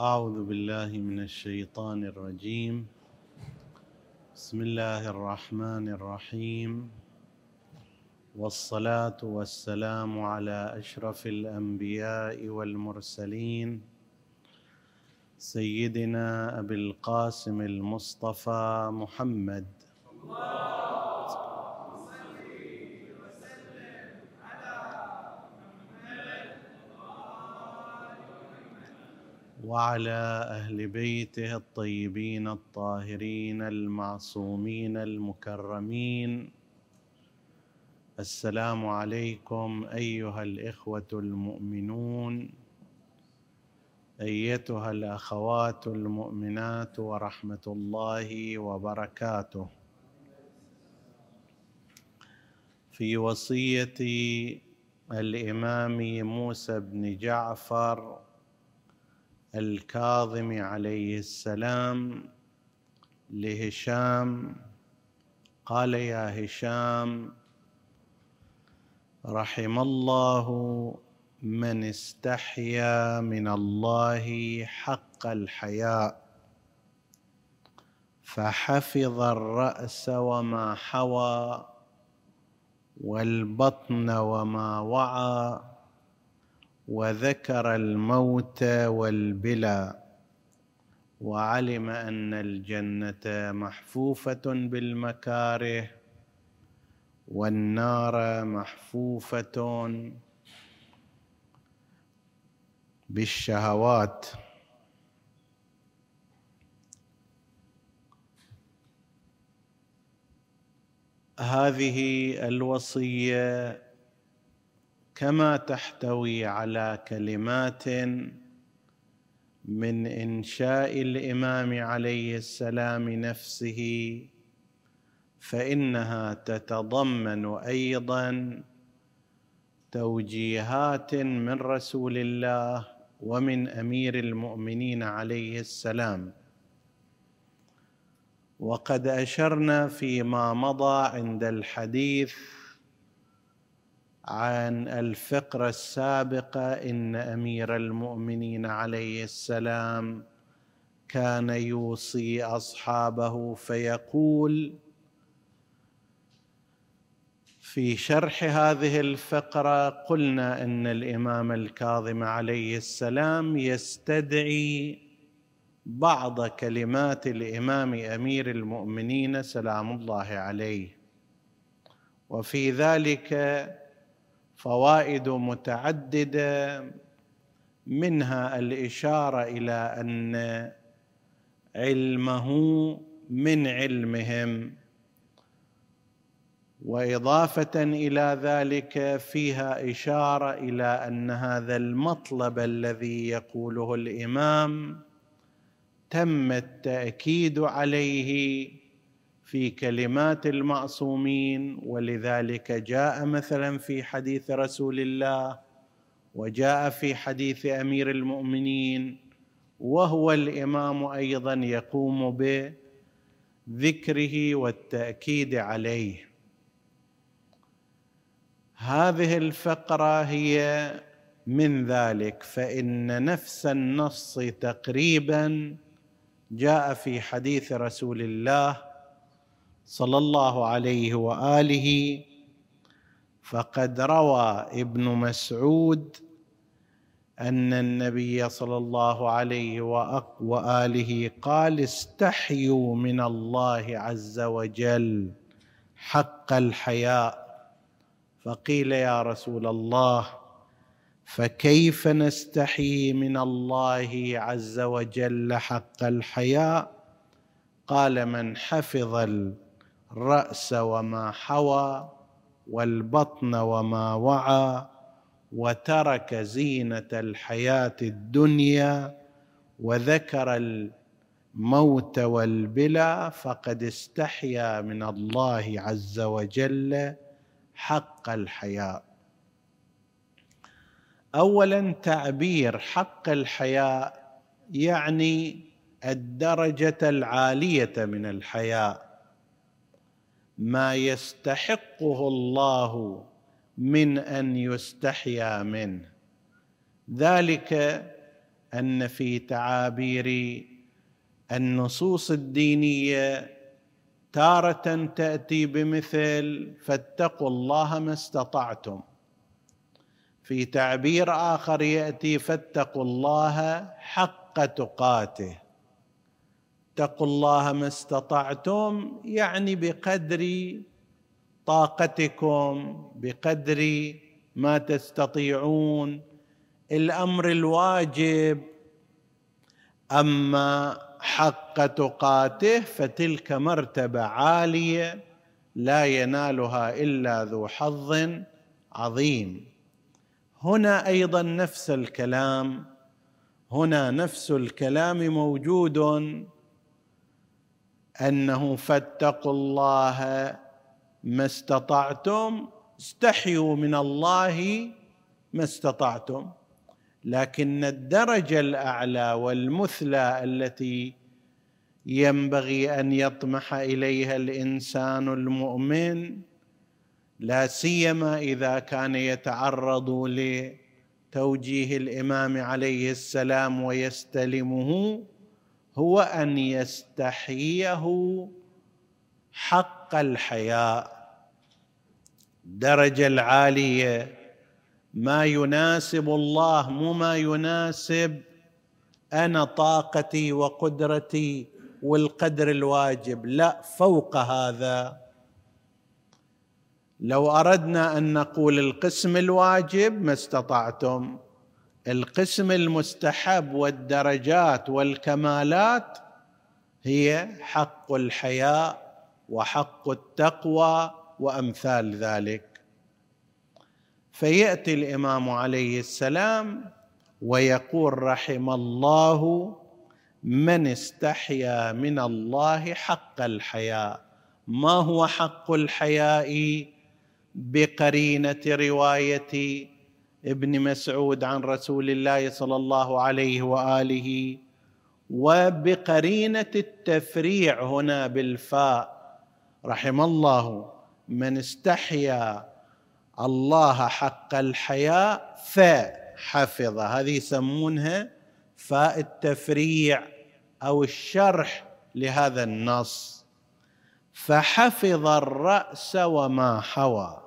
أعوذ بالله من الشيطان الرجيم. بسم الله الرحمن الرحيم. والصلاة والسلام على أشرف الأنبياء والمرسلين. سيدنا أبي القاسم المصطفى محمد. الله وعلى أهل بيته الطيبين الطاهرين المعصومين المكرمين. السلام عليكم أيها الإخوة المؤمنون أيتها الأخوات المؤمنات ورحمة الله وبركاته. في وصية الإمام موسى بن جعفر الكاظم عليه السلام لهشام. قال يا هشام رحم الله من استحيا من الله حق الحياء فحفظ الرأس وما حوى والبطن وما وعى. وذكر الموت والبلا وعلم أن الجنة محفوفة بالمكاره والنار محفوفة بالشهوات. هذه الوصية كما تحتوي على كلمات من إنشاء الإمام عليه السلام نفسه فإنها تتضمن أيضا توجيهات من رسول الله ومن أمير المؤمنين عليه السلام. وقد أشرنا فيما مضى عند الحديث عن الفقرة السابقة إن أمير المؤمنين عليه السلام كان يوصي أصحابه فيقول في شرح هذه الفقرة قلنا إن الإمام الكاظم عليه السلام يستدعي بعض كلمات الإمام أمير المؤمنين سلام الله عليه. وفي ذلك فوائد متعددة منها الإشارة إلى أن علمه من علمهم. وإضافة إلى ذلك فيها إشارة إلى أن هذا المطلب الذي يقوله الإمام تم التأكيد عليه. في كلمات المعصومين ولذلك جاء مثلا في حديث رسول الله وجاء في حديث أمير المؤمنين وهو الإمام أيضا يقوم بذكره والتأكيد عليه. هذه الفقرة هي من ذلك فإن نفس النص تقريبا جاء في حديث رسول الله صلى الله عليه وآله فقد روى ابن مسعود أن النبي صلى الله عليه وآله قال استحيوا من الله عز وجل حق الحياء فقيل يا رسول الله فكيف نستحي من الله عز وجل حق الحياء؟ قال من حفظ الرأس وما حوى والبطن وما وعى وترك زينة الحياة الدنيا وذكر الموت والبلا فقد استحيا من الله عز وجل حق الحياء. اولا تعبير حق الحياء يعني الدرجة العالية من الحياء. ما يستحقه الله من أن يستحيا منه. ذلك أن في تعابير النصوص الدينية تارة تأتي بمثل فاتقوا الله ما استطعتم. في تعبير آخر يأتي فاتقوا الله حق تقاته. اتقوا الله ما استطعتم يعني بقدر طاقتكم بقدر ما تستطيعون. الأمر الواجب. أما حق تقاته فتلك مرتبة عالية لا ينالها إلا ذو حظ عظيم. هنا أيضا نفس الكلام. هنا نفس الكلام موجود. أنه فاتقوا الله ما استطعتم استحيوا من الله ما استطعتم. لكن الدرجة الأعلى والمثلى التي ينبغي أن يطمح إليها الإنسان المؤمن لا سيما إذا كان يتعرض لتوجيه الإمام عليه السلام ويستلمه هو أن يستحييه حق الحياء. الدرجه العالية ما يناسب الله مو ما يناسب أنا طاقتي وقدرتي والقدر الواجب. لا فوق هذا. لو أردنا أن نقول القسم الواجب ما استطعتم. القسم المستحب والدرجات والكمالات هي حق الحياء وحق التقوى وأمثال ذلك. فيأتي الإمام عليه السلام ويقول رحم الله من استحيا من الله حق الحياء. ما هو حق الحياء؟ بقرينة رواية ابن مسعود عن رسول الله صلى الله عليه وآله وبقرينة التفريع هنا بالفاء رحم الله من استحيا الله حق الحياء فحفظ هذه يسمونها فاء التفريع أو الشرح لهذا النص. فحفظ الرأس وما حوى.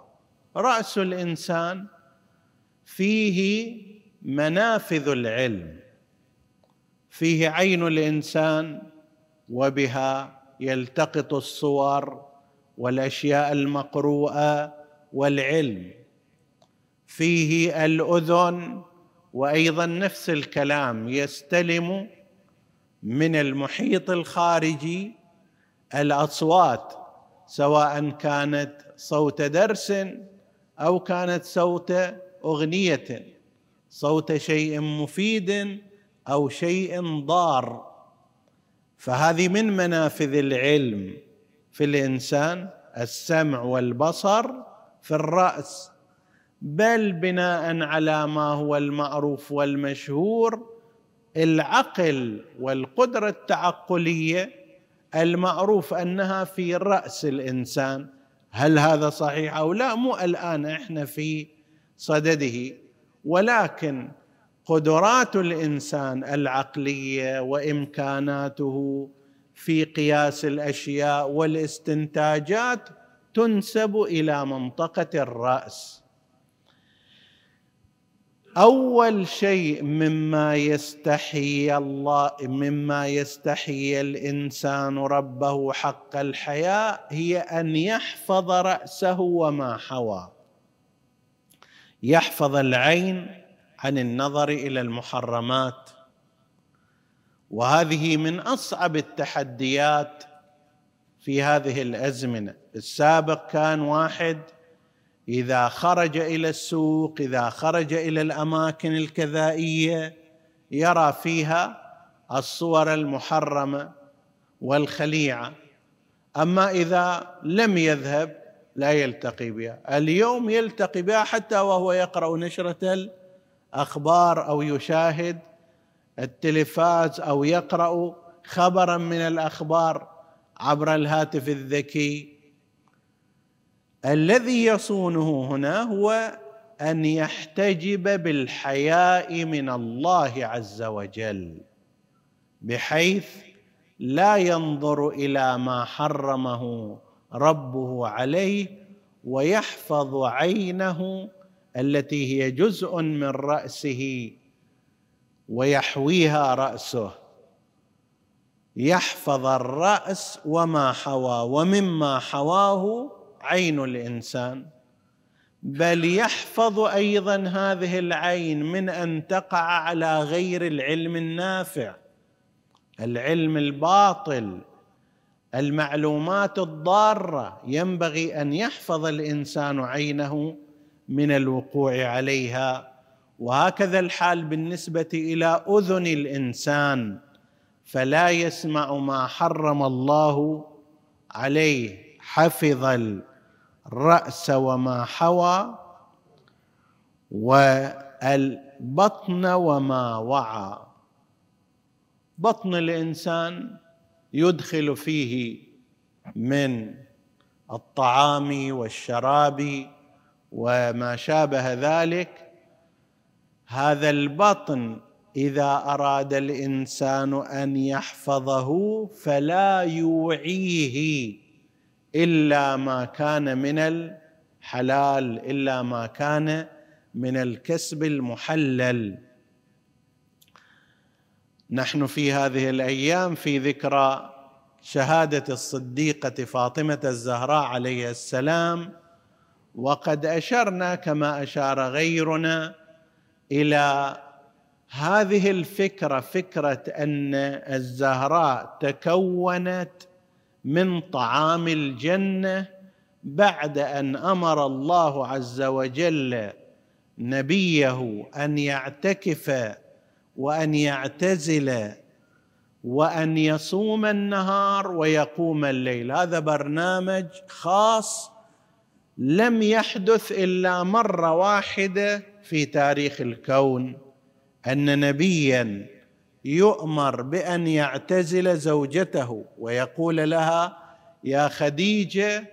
رأس الإنسان فيه منافذ العلم فيه عين الإنسان وبها يلتقط الصور والأشياء المقروءة والعلم فيه الأذن وأيضا نفس الكلام يستلم من المحيط الخارجي الأصوات سواء كانت صوت درس أو كانت صوت أغنية صوت شيء مفيد أو شيء ضار. فهذه من منافذ العلم في الإنسان السمع والبصر في الرأس. بل بناء على ما هو المعروف والمشهور العقل والقدرة التعقلية المعروف أنها في رأس الإنسان. هل هذا صحيح أو لا؟ مو الآن إحنا في صدده. ولكن قدرات الإنسان العقلية وإمكاناته في قياس الأشياء والاستنتاجات تنسب إلى منطقة الرأس. أول شيء مما يستحي الله مما يستحي الإنسان ربه حق الحياء هي أن يحفظ رأسه وما حوى. يحفظ العين عن النظر إلى المحرمات. وهذه من أصعب التحديات في هذه الأزمنة. السابق كان واحد إذا خرج إلى السوق إذا خرج إلى الأماكن الكذائية يرى فيها الصور المحرمة والخليعة. أما إذا لم يذهب لا يلتقي بها. اليوم يلتقي بها حتى وهو يقرأ نشرة الأخبار أو يشاهد التلفاز أو يقرأ خبرا من الأخبار عبر الهاتف الذكي. الذي يصونه هنا هو أن يحتجب بالحياء من الله عز وجل بحيث لا ينظر إلى ما حرمه ربه عليه ويحفظ عينه التي هي جزء من رأسه ويحويها رأسه. يحفظ الرأس وما حوى ومما حواه عين الإنسان. بل يحفظ أيضا هذه العين من أن تقع على غير العلم النافع العلم الباطل المعلومات الضارة. ينبغي أن يحفظ الإنسان عينه من الوقوع عليها. وهكذا الحال بالنسبة إلى أذن الإنسان. فلا يسمع ما حرم الله عليه. حفظ الرأس وما حوى والبطن وما وعى. بطن الإنسان يدخل فيه من الطعام والشراب وما شابه ذلك. هذا البطن إذا أراد الإنسان أن يحفظه فلا يوعيه إلا ما كان من الحلال إلا ما كان من الكسب المحلل. نحن في هذه الأيام في ذكرى شهادة الصديقة فاطمة الزهراء عليه السلام وقد أشرنا كما أشار غيرنا إلى هذه الفكرة فكرة أن الزهراء تكونت من طعام الجنة بعد أن أمر الله عز وجل نبيه أن يعتكف وأن يعتزل وأن يصوم النهار ويقوم الليل. هذا برنامج خاص لم يحدث إلا مرة واحدة في تاريخ الكون. أن نبيا يؤمر بأن يعتزل زوجته ويقول لها يا خديجة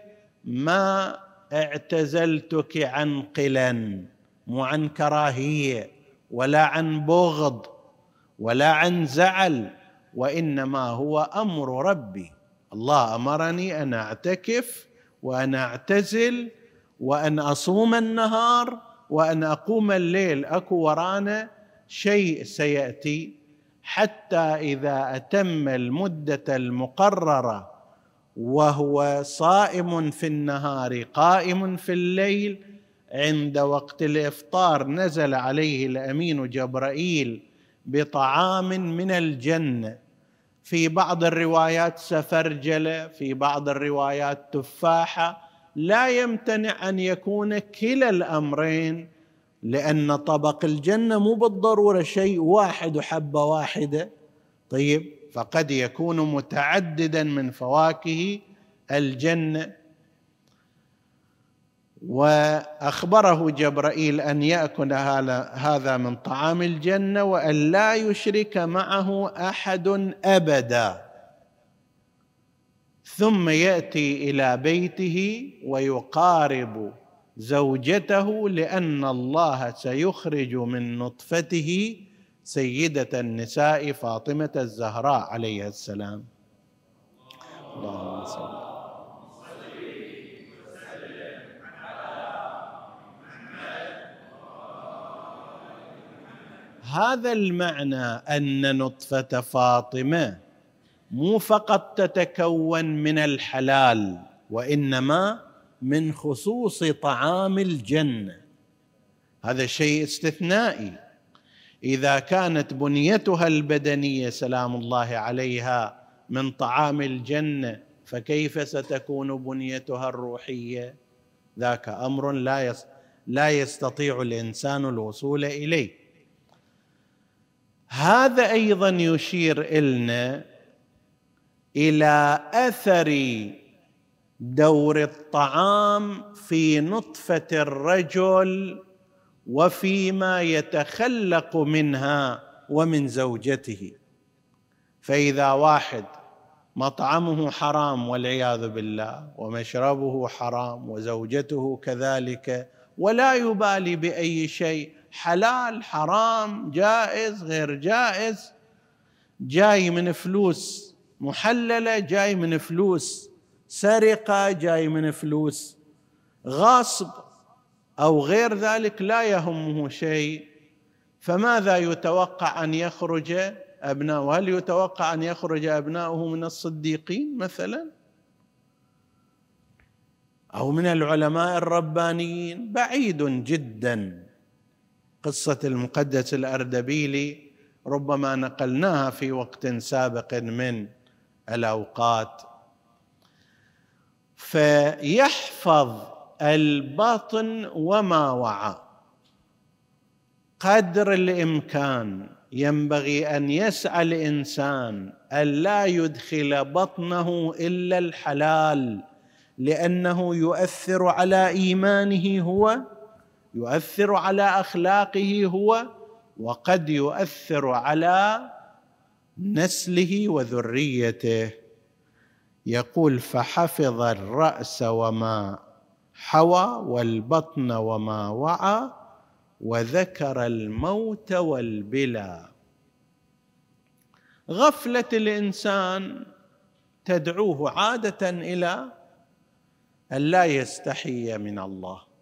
ما اعتزلتك عن قلا مو عن كراهية ولا عن بغض. ولا عن زعل وإنما هو أمر ربي. الله أمرني أن أعتكف وأن أعتزل وأن أصوم النهار وأن أقوم الليل. أكو ورانا شيء سيأتي حتى إذا أتم المدة المقررة وهو صائم في النهار قائم في الليل. عند وقت الإفطار نزل عليه الأمين جبرائيل بطعام من الجنة. في بعض الروايات سفرجلة في بعض الروايات تفاحة. لا يمتنع أن يكون كلا الأمرين لأن طبق الجنة مو بالضرورة شيء واحد وحبة واحدة. طيب فقد يكون متعددا من فواكه الجنة. وأخبره جبرائيل أن يأكل هذا من طعام الجنة وأن لا يشرك معه أحد أبدا. ثم يأتي إلى بيته ويقارب زوجته لأن الله سيخرج من نطفته سيدة النساء فاطمة الزهراء عليها السلام. اللهم صل هذا المعنى أن نطفة فاطمة مو فقط تتكون من الحلال وإنما من خصوص طعام الجنة. هذا شيء استثنائي. إذا كانت بنيتها البدنية سلام الله عليها من طعام الجنة فكيف ستكون بنيتها الروحية؟ ذاك أمر لا يستطيع الإنسان الوصول إليه. هذا أيضا يشير إلنا إلى أثر دور الطعام في نطفة الرجل وفيما يتخلق منها ومن زوجته. فإذا واحد مطعمه حرام والعياذ بالله ومشربه حرام وزوجته كذلك ولا يبالي بأي شيء حلال حرام جائز غير جائز. جاي من فلوس محللة جاي من فلوس سرقة جاي من فلوس غصب أو غير ذلك لا يهمه شيء. فماذا يتوقع أن يخرج ابناؤه هل يتوقع أن يخرج أبناؤه من الصديقين مثلا؟ أو من العلماء الربانيين؟ بعيد جدا. قصة المقدس الأردبيلي ربما نقلناها في وقت سابق من الأوقات. فيحفظ الباطن وما وعى. قدر الإمكان. ينبغي أن يسعى الانسان الا يدخل بطنه إلا الحلال لأنه يؤثر على إيمانه هو يؤثر على أخلاقه هو وقد يؤثر على نسله وذريته. يقول فحفظ الرأس وما حوى والبطن وما وعى وذكر الموت والبلا. غفلة الإنسان تدعوه عادة إلى أن لا يستحي من الله.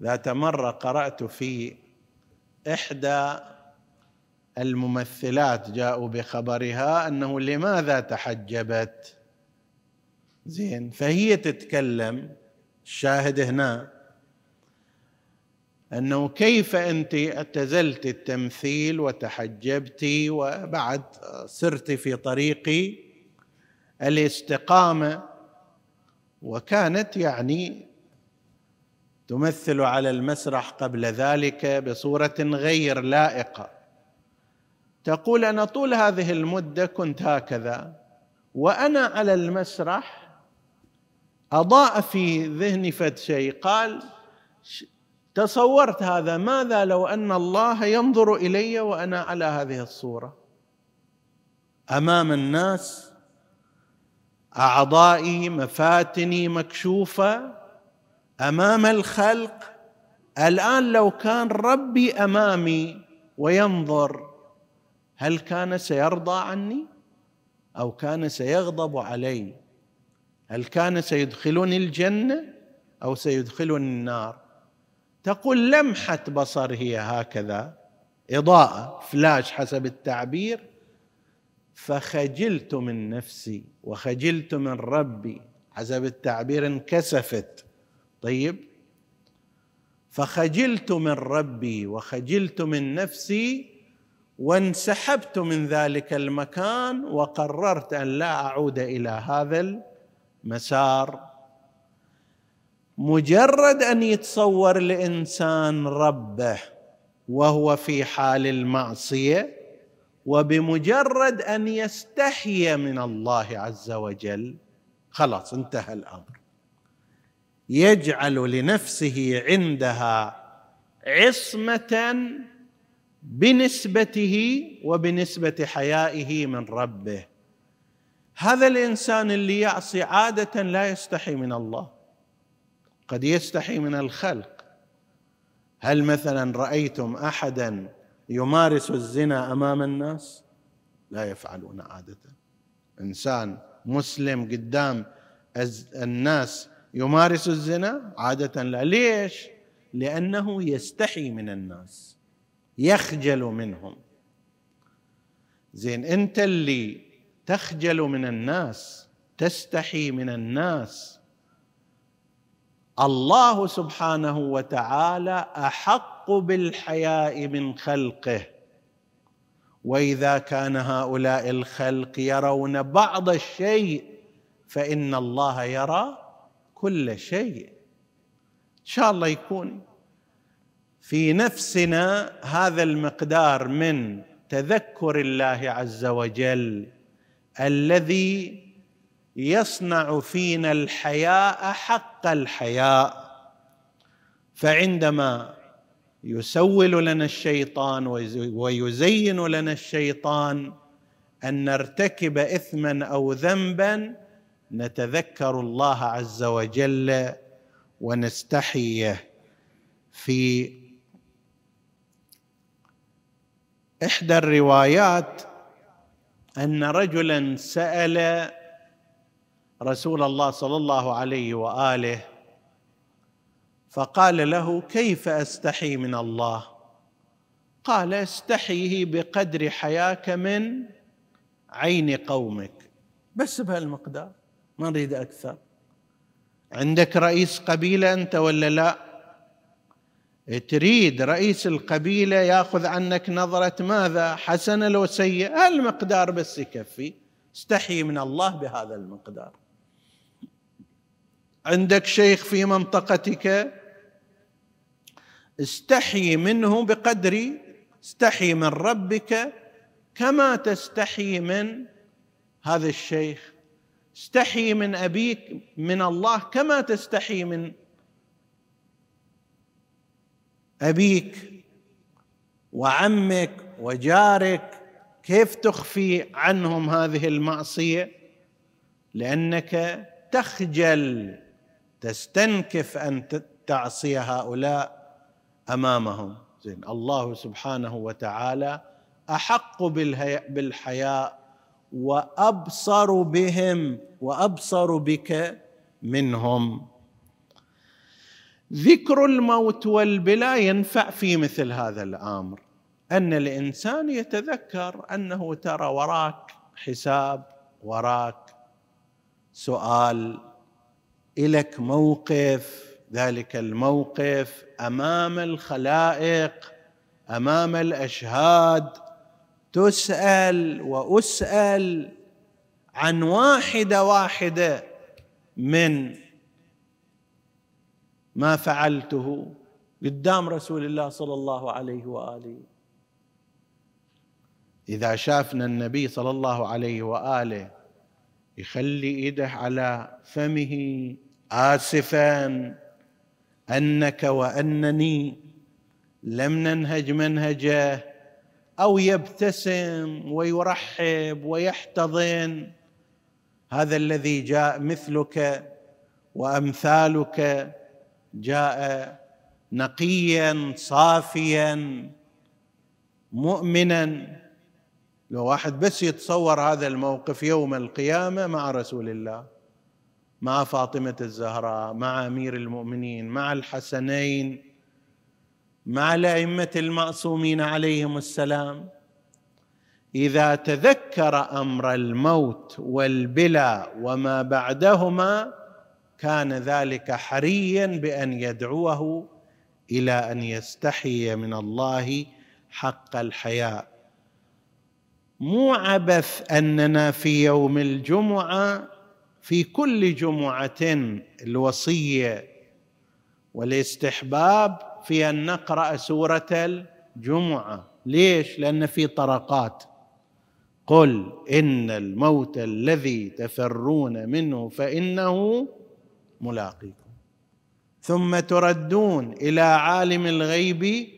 ذات مرة قرأت في إحدى الممثلات جاءوا بخبرها أنه لماذا تحجبت؟ زين فهي تتكلم الشاهد هنا أنه كيف أنت اعتزلت التمثيل وتحجبت وبعد سرت في طريق الاستقامة؟ وكانت يعني تمثل على المسرح قبل ذلك بصورة غير لائقة. تقول أنا طول هذه المدة كنت هكذا وأنا على المسرح أضاء في ذهني فد شيء. قال تصورت هذا ماذا لو أن الله ينظر إلي وأنا على هذه الصورة؟ أمام الناس أعضائي مفاتني مكشوفة أمام الخلق الآن لو كان ربي أمامي وينظر هل كان سيرضى عني أو كان سيغضب علي؟ هل كان سيدخلني الجنة أو سيدخلني النار؟ تقول لمحة بصر هي هكذا إضاءة فلاش حسب التعبير. فخجلت من نفسي وخجلت من ربي حسب التعبير انكسفت. طيب. فخجلت من ربي وخجلت من نفسي وانسحبت من ذلك المكان وقررت أن لا أعود إلى هذا المسار. مجرد أن يتصور الإنسان ربه وهو في حال المعصية وبمجرد أن يستحي من الله عز وجل خلاص انتهى الأمر. يجعل لنفسه عندها عصمة بنسبته وبنسبة حيائه من ربه. هذا الإنسان اللي يعصي عادة لا يستحي من الله. قد يستحي من الخلق. هل مثلا رأيتم احدا يمارس الزنا أمام الناس؟ لا يفعلون عادة. إنسان مسلم قدام الناس يمارس الزنا عادة لا. ليش؟ لأنه يستحي من الناس يخجل منهم. زين أنت اللي تخجل من الناس تستحي من الناس. الله سبحانه وتعالى أحق بالحياء من خلقه. وإذا كان هؤلاء الخلق يرون بعض الشيء فإن الله يرى كل شيء. إن شاء الله يكون في نفسنا هذا المقدار من تذكر الله عز وجل الذي يصنع فينا الحياء حق الحياء. فعندما يسول لنا الشيطان ويزين لنا الشيطان أن نرتكب اثما أو ذنبا نتذكر الله عز وجل ونستحي في إحدى الروايات أن رجلا سأل رسول الله صلى الله عليه وآله فقال له كيف أستحي من الله؟ قال أستحيه بقدر حياك من عين قومك. بس بهالمقدار. ما نريد أكثر. عندك رئيس قبيلة أنت ولا لا؟ تريد رئيس القبيلة ياخذ عنك نظرة ماذا؟ حسنة لو سيئة. هالمقدار بس يكفي. استحي من الله بهذا المقدار. عندك شيخ في منطقتك؟ استحي منه بقدر. استحي من ربك كما تستحي من هذا الشيخ. استحي من أبيك من الله كما تستحي من أبيك وعمك وجارك. كيف تخفي عنهم هذه المعصية؟ لأنك تخجل تستنكف أن تعصي هؤلاء أمامهم. زين الله سبحانه وتعالى أحق بالحياء وأبصر بهم وأبصر بك منهم. ذكر الموت والبلا ينفع في مثل هذا الأمر. أن الإنسان يتذكر أنه ترى وراك حساب وراك سؤال الك موقف ذلك الموقف أمام الخلائق أمام الأشهاد. تسأل وأسأل عن واحدة واحدة من ما فعلته قدام رسول الله صلى الله عليه وآله. إذا شافنا النبي صلى الله عليه وآله يخلي إيده على فمه اسفا أنك وأنني لم ننهج منهجه أو يبتسم ويرحب ويحتضن. هذا الذي جاء مثلك وأمثالك جاء نقيا صافيا مؤمنا. لو واحد بس يتصور هذا الموقف يوم القيامة مع رسول الله مع فاطمة الزهراء مع أمير المؤمنين مع الحسنين مع الأئمة المعصومين عليهم السلام. إذا تذكر أمر الموت والبلا وما بعدهما كان ذلك حريا بأن يدعوه إلى أن يستحي من الله حق الحياء. مو عبث أننا في يوم الجمعة في كل جمعة الوصية والاستحباب في أن نقرأ سورة الجمعة. ليش؟ لأن في طرقات. قل إن الموت الذي تفرون منه فإنه ملاقيكم. ثم تردون إلى عالم الغيب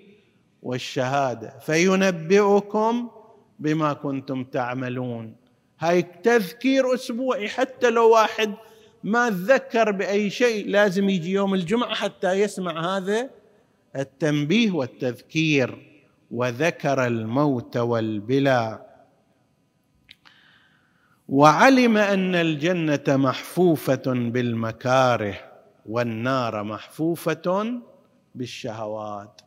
والشهادة فينبئكم بما كنتم تعملون. هاي تذكير أسبوعي. حتى لو واحد ما تذكر بأي شيء لازم يجي يوم الجمعة حتى يسمع هذا التنبيه والتذكير وذكر الموت والبلا. وعلم أن الجنة محفوفة بالمكاره والنار محفوفة بالشهوات.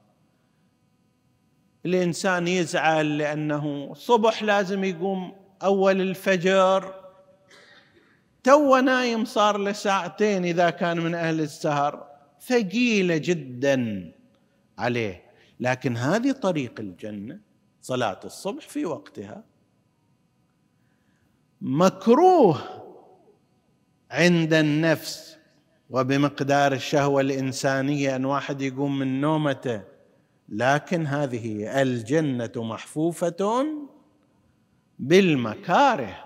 الإنسان يزعل لأنه صبح لازم يقوم أول الفجر. تو نايم صار له ساعتين إذا كان من أهل السهر. ثقيله جدا. عليه. لكن هذه طريق الجنة صلاة الصبح في وقتها مكروه عند النفس وبمقدار الشهوة الإنسانية أن واحد يقوم من نومته. لكن هذه الجنة محفوفة بالمكاره.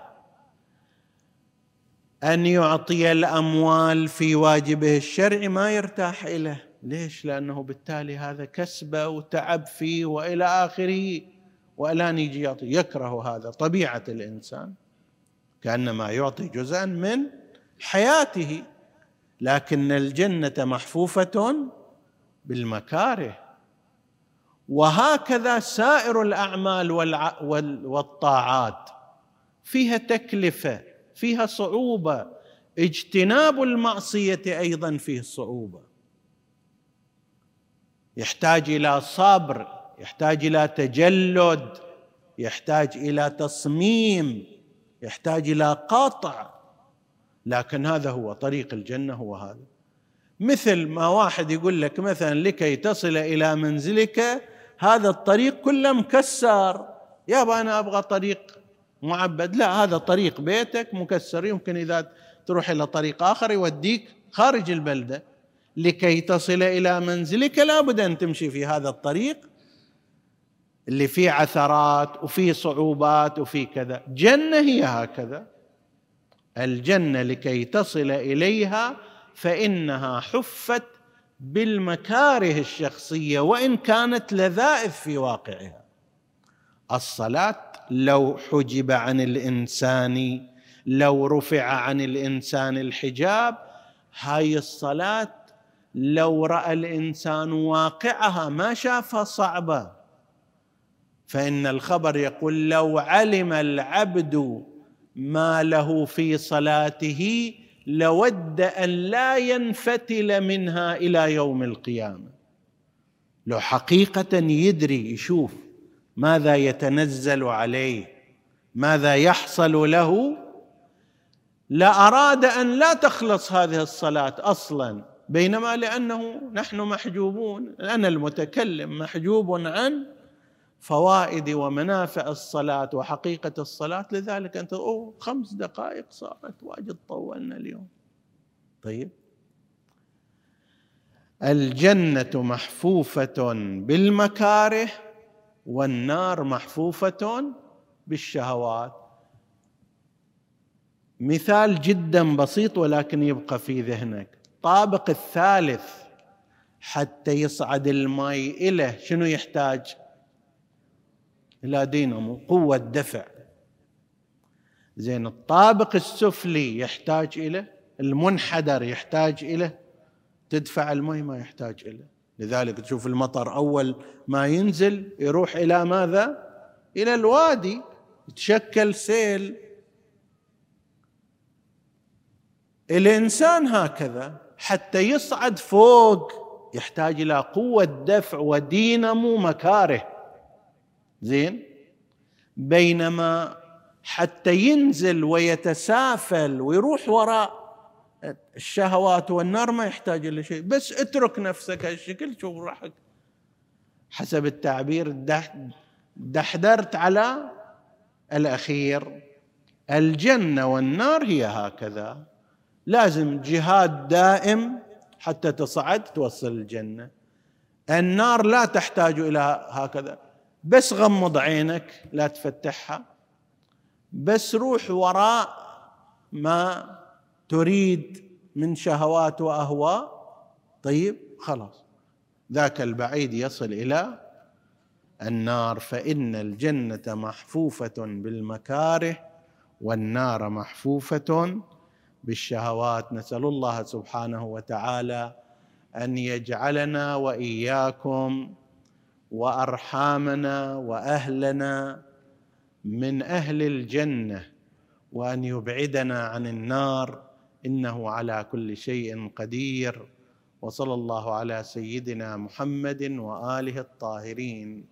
أن يعطي الأموال في واجبه الشرعي ما يرتاح إليه. ليش؟ لأنه بالتالي هذا كسبه وتعب فيه وإلى آخره. والآن يجي يعطي يكره هذا طبيعة الإنسان كأنما يعطي جزءا من حياته. لكن الجنة محفوفة بالمكاره. وهكذا سائر الأعمال والطاعات. فيها تكلفة فيها صعوبة. اجتناب المعصية أيضا فيه صعوبة. يحتاج إلى صبر يحتاج إلى تجلد يحتاج إلى تصميم يحتاج إلى قطع. لكن هذا هو طريق الجنة هو هذا. مثل ما واحد يقول لك مثلا لكي تصل إلى منزلك هذا الطريق كله مكسر. يابا أنا أبغى طريق معبد. لا هذا طريق بيتك مكسر. يمكن إذا تروح إلى طريق آخر يوديك خارج البلدة. لكي تصل إلى منزلك. لابد أن تمشي في هذا الطريق اللي فيه عثرات وفيه صعوبات وفيه كذا. جنة هي هكذا. الجنة لكي تصل إليها فإنها حفت بالمكاره الشخصية وإن كانت لذائذ في واقعها. الصلاة لو حجب عن الإنسان لو رفع عن الإنسان الحجاب هاي الصلاة لو رأى الإنسان واقعها ما شافها صعبة فإن الخبر يقول لو علم العبد ما له في صلاته لود أن لا ينفتل منها إلى يوم القيامة. لو حقيقة يدري يشوف ماذا يتنزل عليه ماذا يحصل له لاراد أن لا تخلص هذه الصلاة أصلا. بينما لأنه نحن محجوبون أنا المتكلم محجوب عن فوائد ومنافع الصلاة وحقيقة الصلاة. لذلك أنت أوه خمس دقائق صارت واجد طولنا اليوم. طيب. الجنة محفوفة بالمكاره والنار محفوفة بالشهوات. مثال جدا بسيط ولكن يبقى في ذهنك. طابق الثالث حتى يصعد الماء إليه شنو يحتاج؟ إلى دينامو قوة دفع. زين الطابق السفلي يحتاج إلى المنحدر يحتاج إلى تدفع الماء ما يحتاج إلى. لذلك تشوف المطر أول ما ينزل يروح إلى ماذا؟ إلى الوادي يتشكل سيل. الإنسان هكذا حتى يصعد فوق. يحتاج إلى قوة دفع ودينمو مكاره. زين؟ بينما حتى ينزل ويتسافل ويروح وراء الشهوات والنار ما يحتاج إلى شيء. بس اترك نفسك هالشكل شوف راح حسب التعبير دحدرت على الأخير. الجنة والنار هي هكذا. لازم جهاد دائم حتى تصعد توصل الجنة. النار لا تحتاج إلى هكذا. بس غمض عينك لا تفتحها. بس روح وراء ما تريد من شهوات وأهواء. طيب خلاص. ذاك البعيد يصل إلى النار فإن الجنة محفوفة بالمكاره والنار محفوفة بالشهوات نسأل الله سبحانه وتعالى أن يجعلنا وإياكم وأرحامنا وأهلنا من أهل الجنة وأن يبعدنا عن النار إنه على كل شيء قدير وصلى الله على سيدنا محمد وآله الطاهرين.